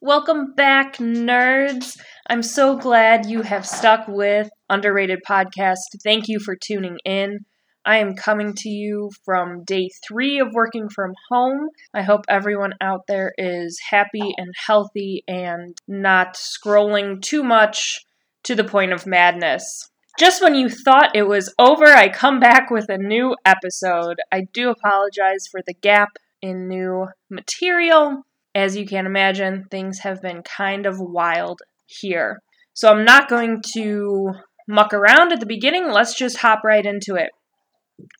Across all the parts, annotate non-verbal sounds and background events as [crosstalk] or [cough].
Welcome back, nerds. I'm so glad you have stuck with Underrated Podcast. Thank you for tuning in. I am coming to you from day three of working from home. I hope everyone out there is happy and healthy and not scrolling too much to the point of madness. Just when you thought it was over, I come back with a new episode. I do apologize for the gap in new material. As you can imagine, things have been kind of wild here. So I'm not going to muck around at the beginning. Let's just hop right into it.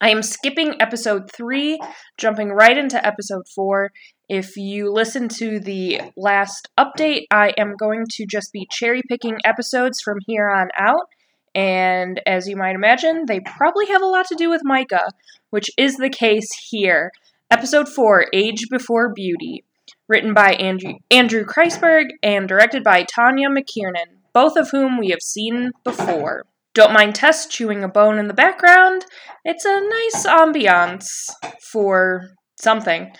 I am skipping episode 3, jumping right into episode 4. If you listen to the last update, I am going to just be cherry picking episodes from here on out. And as you might imagine, they probably have a lot to do with Myka, which is the case here. Episode 4 Age Before Beauty written by Andrew, Andrew Kreisberg and directed by Tawnia McKiernan, both of whom we have seen before. Don't mind Tess chewing a bone in the background. It's a nice ambiance for something.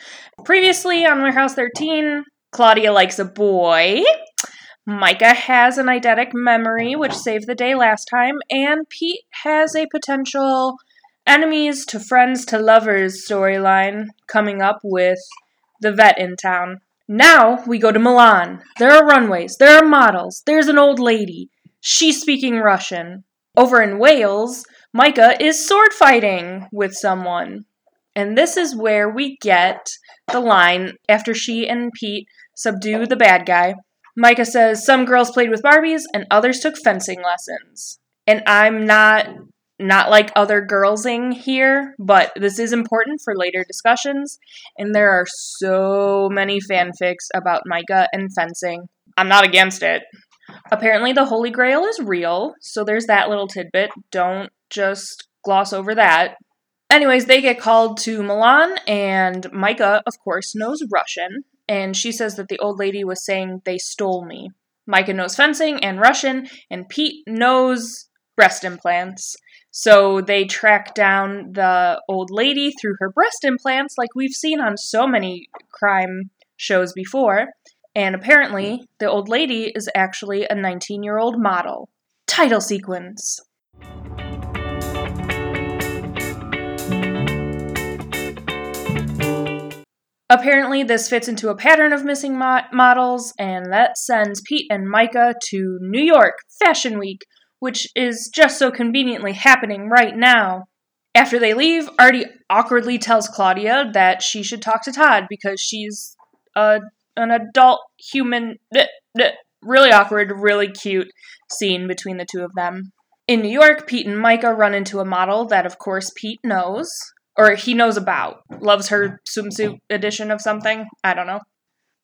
Previously on Warehouse 13, Claudia likes a boy. Myka has an eidetic memory, which saved the day last time, and Pete has a potential enemies to friends to lovers storyline coming up with the vet in town. Now we go to Milan. There are runways, there are models, there's an old lady. She's speaking Russian. Over in Wales, Myka is sword fighting with someone. And this is where we get the line after she and Pete subdue the bad guy. Myka says some girls played with Barbies and others took fencing lessons. And I'm not not like other girlsing here, but this is important for later discussions. And there are so many fanfics about Myka and fencing. I'm not against it. Apparently, the Holy Grail is real, so there's that little tidbit. Don't just gloss over that. Anyways, they get called to Milan, and Myka, of course, knows Russian, and she says that the old lady was saying they stole me. Myka knows fencing and Russian, and Pete knows breast implants. So they track down the old lady through her breast implants, like we've seen on so many crime shows before. And apparently, hmm. the old lady is actually a 19 year old model. Title sequence. Apparently, this fits into a pattern of missing mo- models, and that sends Pete and Myka to New York Fashion Week, which is just so conveniently happening right now. After they leave, Artie awkwardly tells Claudia that she should talk to Todd because she's a, an adult human. Really awkward, really cute scene between the two of them. In New York, Pete and Myka run into a model that, of course, Pete knows, or he knows about. Loves her swimsuit edition of something. I don't know.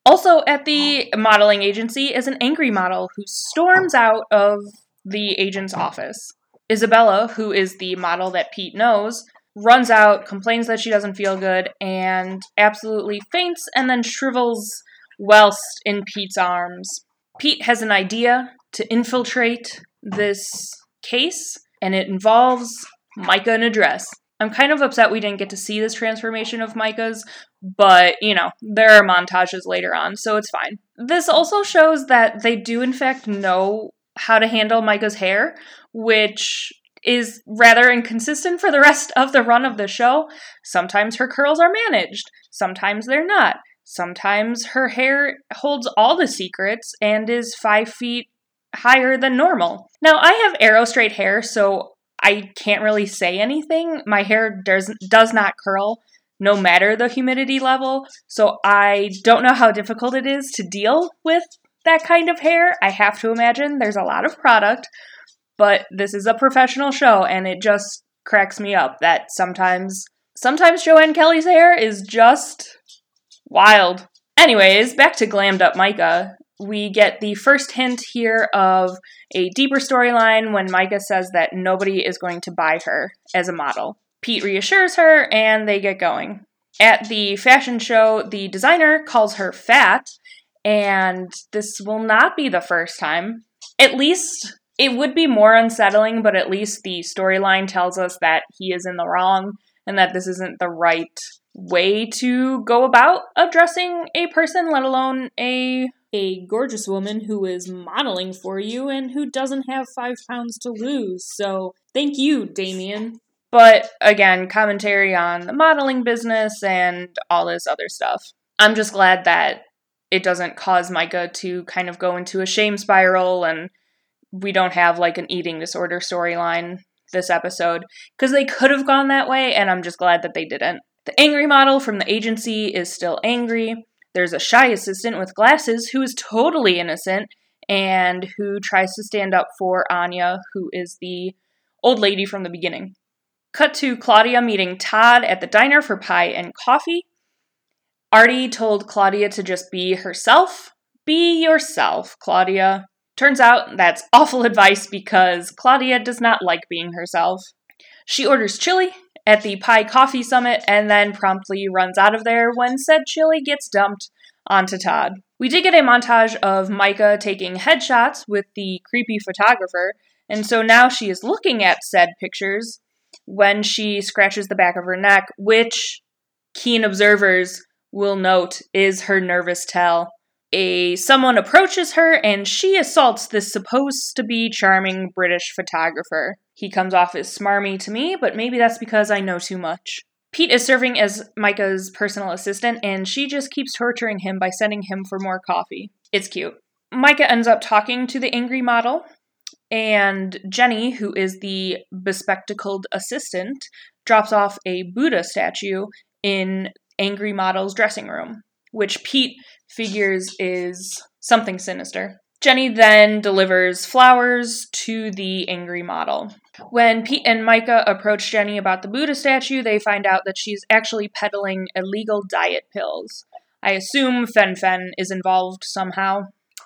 Also, at the modeling agency is an angry model who storms out of the agent's office. Isabella, who is the model that Pete knows, runs out, complains that she doesn't feel good, and absolutely faints and then shrivels whilst in Pete's arms. Pete has an idea to infiltrate this case, and it involves Myka in a dress. I'm kind of upset we didn't get to see this transformation of Myka's, but you know, there are montages later on, so it's fine. This also shows that they do, in fact, know how to handle Myka's hair, which is rather inconsistent for the rest of the run of the show. Sometimes her curls are managed, sometimes they're not. Sometimes her hair holds all the secrets and is five feet higher than normal. Now, I have arrow straight hair, so I can't really say anything. My hair does, does not curl no matter the humidity level, so I don't know how difficult it is to deal with that kind of hair. I have to imagine there's a lot of product, but this is a professional show and it just cracks me up that sometimes sometimes Joanne Kelly's hair is just wild. Anyways, back to glammed up Myka. We get the first hint here of a deeper storyline when Myka says that nobody is going to buy her as a model. Pete reassures her and they get going. At the fashion show, the designer calls her fat, and this will not be the first time. At least it would be more unsettling, but at least the storyline tells us that he is in the wrong and that this isn't the right way to go about addressing a person, let alone a a gorgeous woman who is modeling for you and who doesn't have five pounds to lose. So thank you, Damien. But again, commentary on the modeling business and all this other stuff. I'm just glad that it doesn't cause Myka to kind of go into a shame spiral and we don't have like an eating disorder storyline this episode because they could have gone that way and I'm just glad that they didn't. The angry model from the agency is still angry. There's a shy assistant with glasses who is totally innocent and who tries to stand up for Anya, who is the old lady from the beginning. Cut to Claudia meeting Todd at the diner for pie and coffee. Artie told Claudia to just be herself. Be yourself, Claudia. Turns out that's [laughs] awful advice because Claudia does not like being herself. She orders chili at the Pie Coffee Summit and then promptly runs out of there when said chili gets dumped onto Todd. We did get a montage of Myka taking headshots with the creepy photographer, and so now she is looking at said pictures when she scratches the back of her neck, which keen observers will note is her nervous tell. A someone approaches her and she assaults this supposed to be charming British photographer. He comes off as smarmy to me, but maybe that's because I know too much. Pete is serving as Myka's personal assistant, and she just keeps torturing him by sending him for more coffee. It's cute. Myka ends up talking to the angry model, and Jenny, who is the bespectacled assistant, drops off a Buddha statue in Angry Model's dressing room, which Pete figures is something sinister. Jenny then delivers flowers to the angry model. When Pete and Myka approach Jenny about the Buddha statue, they find out that she's actually peddling illegal diet pills. I assume Fen Phen is involved somehow.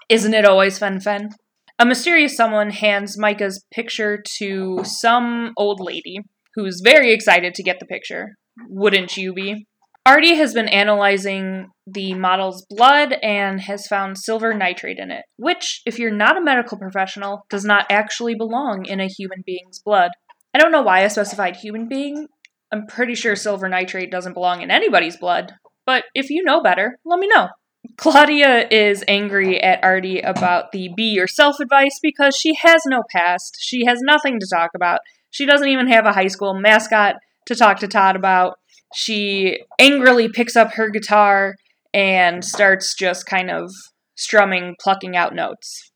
Isn't it always Fen Phen? A mysterious someone hands Myka's picture to some old lady who's very excited to get the picture. Wouldn't you be? Artie has been analyzing the model's blood and has found silver nitrate in it, which, if you're not a medical professional, does not actually belong in a human being's blood. I don't know why I specified human being. I'm pretty sure silver nitrate doesn't belong in anybody's blood, but if you know better, let me know. Claudia is angry at Artie about the be yourself advice because she has no past. She has nothing to talk about. She doesn't even have a high school mascot to talk to Todd about she angrily picks up her guitar and starts just kind of strumming, plucking out notes.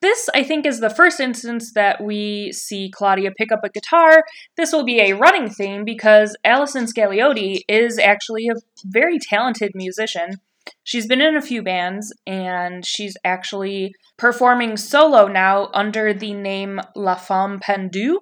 This, I think, is the first instance that we see Claudia pick up a guitar. This will be a running theme because Allison Scagliotti is actually a very talented musician. She's been in a few bands and she's actually performing solo now under the name La Femme Pendue,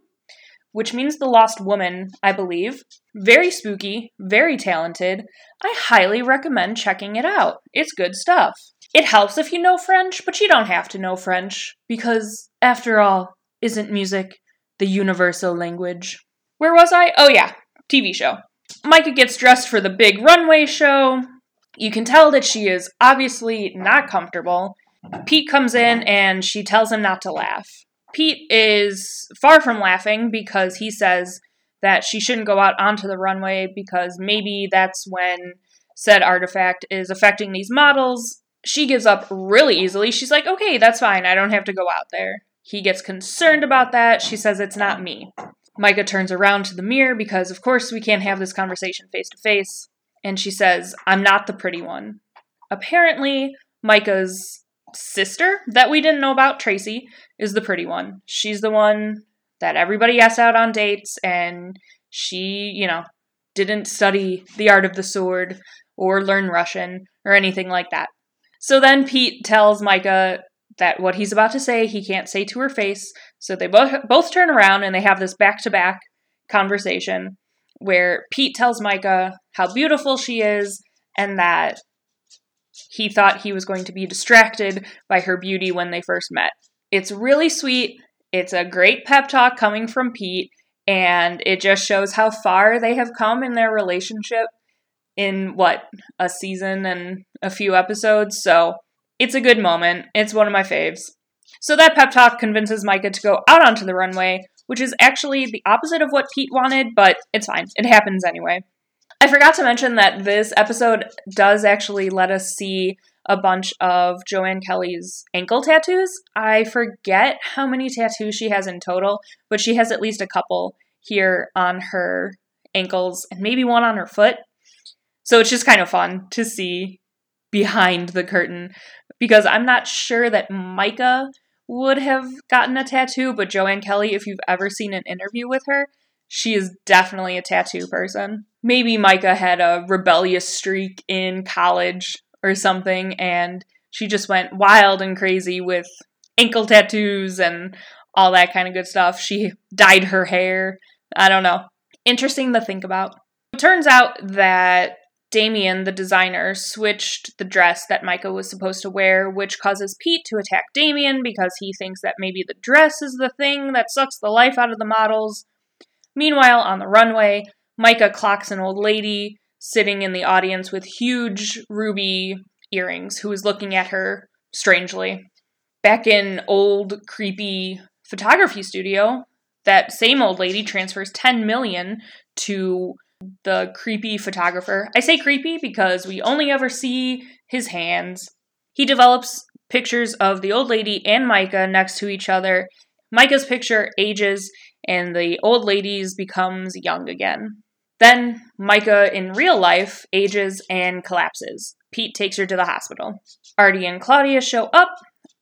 which means the lost woman, I believe. Very spooky, very talented. I highly recommend checking it out. It's good stuff. It helps if you know French, but you don't have to know French, because, after all, isn't music the universal language? Where was I? Oh, yeah, TV show. Myka gets dressed for the big runway show. You can tell that she is obviously not comfortable. Pete comes in and she tells him not to laugh. Pete is far from laughing because he says that she shouldn't go out onto the runway because maybe that's when said artifact is affecting these models. She gives up really easily. She's like, okay, that's fine. I don't have to go out there. He gets concerned about that. She says, it's not me. Myka turns around to the mirror because, of course, we can't have this conversation face to face and she says, I'm not the pretty one. Apparently, Myka's sister that we didn't know about, Tracy, is the pretty one. She's the one that everybody asks out on dates, and she, you know, didn't study the art of the sword or learn Russian or anything like that. So then Pete tells Myka that what he's about to say he can't say to her face. So they both both turn around and they have this back to back conversation where Pete tells Myka how beautiful she is and that he thought he was going to be distracted by her beauty when they first met. It's really sweet. It's a great pep talk coming from Pete, and it just shows how far they have come in their relationship in what, a season and a few episodes. So it's a good moment. It's one of my faves. So that pep talk convinces Myka to go out onto the runway, which is actually the opposite of what Pete wanted, but it's fine. It happens anyway. I forgot to mention that this episode does actually let us see a bunch of Joanne Kelly's ankle tattoos. I forget how many tattoos she has in total, but she has at least a couple here on her ankles and maybe one on her foot. So it's just kind of fun to see behind the curtain because I'm not sure that Myka would have gotten a tattoo, but Joanne Kelly, if you've ever seen an interview with her, she is definitely a tattoo person. Maybe Myka had a rebellious streak in college or something, and she just went wild and crazy with ankle tattoos and all that kind of good stuff. She dyed her hair. I don't know. Interesting to think about. It turns out that Damien, the designer, switched the dress that Myka was supposed to wear, which causes Pete to attack Damien because he thinks that maybe the dress is the thing that sucks the life out of the models. Meanwhile, on the runway, Myka clocks an old lady sitting in the audience with huge ruby earrings who is looking at her strangely. Back in old, creepy photography studio, that same old lady transfers 10 million to the creepy photographer. I say creepy because we only ever see his hands. He develops pictures of the old lady and Myka next to each other. Myka's picture ages and the old lady's becomes young again. Then Myka in real life ages and collapses. Pete takes her to the hospital. Artie and Claudia show up.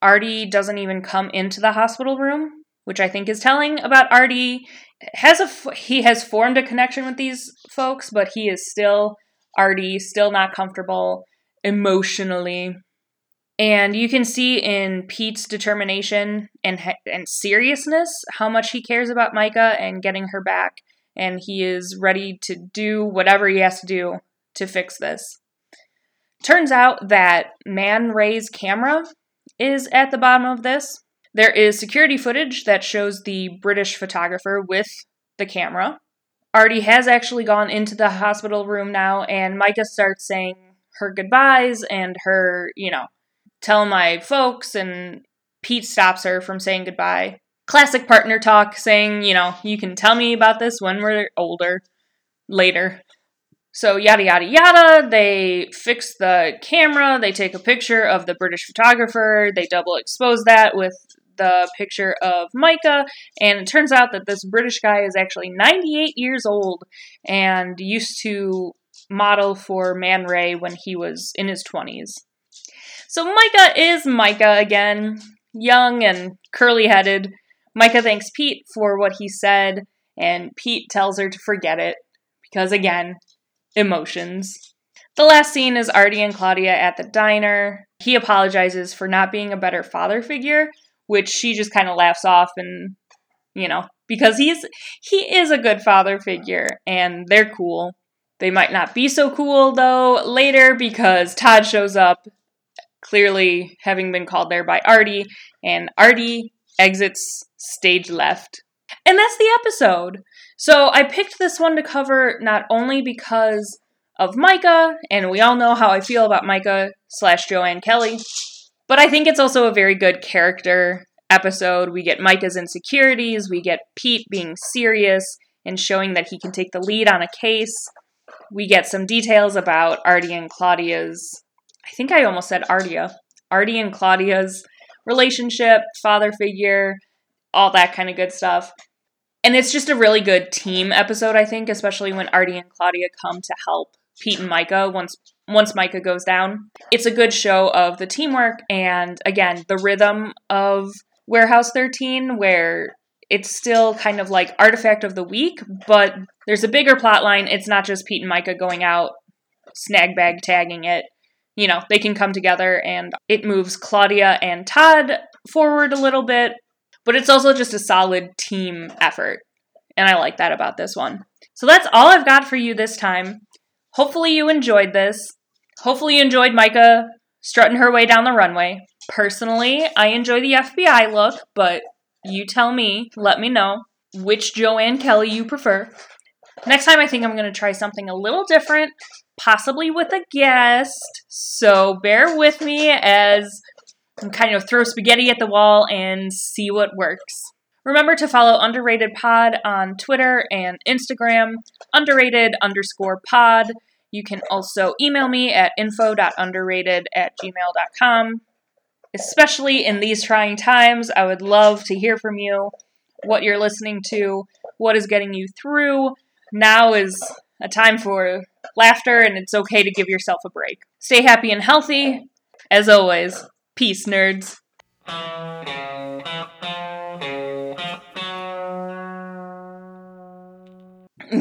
Artie doesn't even come into the hospital room, which I think is telling about Artie has a he has formed a connection with these folks, but he is still Artie, still not comfortable emotionally. And you can see in Pete's determination and and seriousness how much he cares about Myka and getting her back, and he is ready to do whatever he has to do to fix this. Turns out that Man Ray's camera is at the bottom of this, there is security footage that shows the British photographer with the camera. Artie has actually gone into the hospital room now, and Myka starts saying her goodbyes and her, you know, tell my folks, and Pete stops her from saying goodbye. Classic partner talk, saying, you know, you can tell me about this when we're older, later. So, yada, yada, yada. They fix the camera. They take a picture of the British photographer. They double expose that with the picture of Myka, and it turns out that this British guy is actually 98 years old and used to model for Man Ray when he was in his 20s. So Myka is Myka again, young and curly headed. Myka thanks Pete for what he said, and Pete tells her to forget it because, again, emotions. The last scene is Artie and Claudia at the diner. He apologizes for not being a better father figure, which she just kind of laughs off and you know because he's he is a good father figure and they're cool. They might not be so cool though later because todd shows up clearly having been called there by artie and artie exits stage left. And that's the episode. So i picked this one to cover not only because of myka and we all know how i feel about myka slash joanne kelly but I think it's also a very good character episode. We get Myka's insecurities, we get Pete being serious and showing that he can take the lead on a case. We get some details about Artie and Claudia's, I think I almost said Artia, Artie and Claudia's relationship, father figure, all that kind of good stuff. And it's just a really good team episode, I think, especially when Artie and Claudia come to help Pete and Myka once once Myka goes down. It's a good show of the teamwork and again, the rhythm of Warehouse 13 where it's still kind of like artifact of the week, but there's a bigger plot line. It's not just Pete and Myka going out snag bag tagging it. You know, they can come together and it moves Claudia and Todd forward a little bit, but it's also just a solid team effort. And I like that about this one. So that's all I've got for you this time. Hopefully you enjoyed this. Hopefully you enjoyed Myka strutting her way down the runway. Personally, I enjoy the FBI look, but you tell me, let me know which Joanne Kelly you prefer. Next time, I think I'm going to try something a little different, possibly with a guest. So bear with me as I'm kind of throw spaghetti at the wall and see what works. Remember to follow Underrated Pod on Twitter and Instagram, underrated underscore pod. You can also email me at info.underrated at gmail.com. Especially in these trying times, I would love to hear from you what you're listening to, what is getting you through. Now is a time for laughter, and it's okay to give yourself a break. Stay happy and healthy. As always, peace, nerds.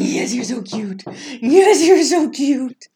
Yes, you're so cute. Yes, you're so cute.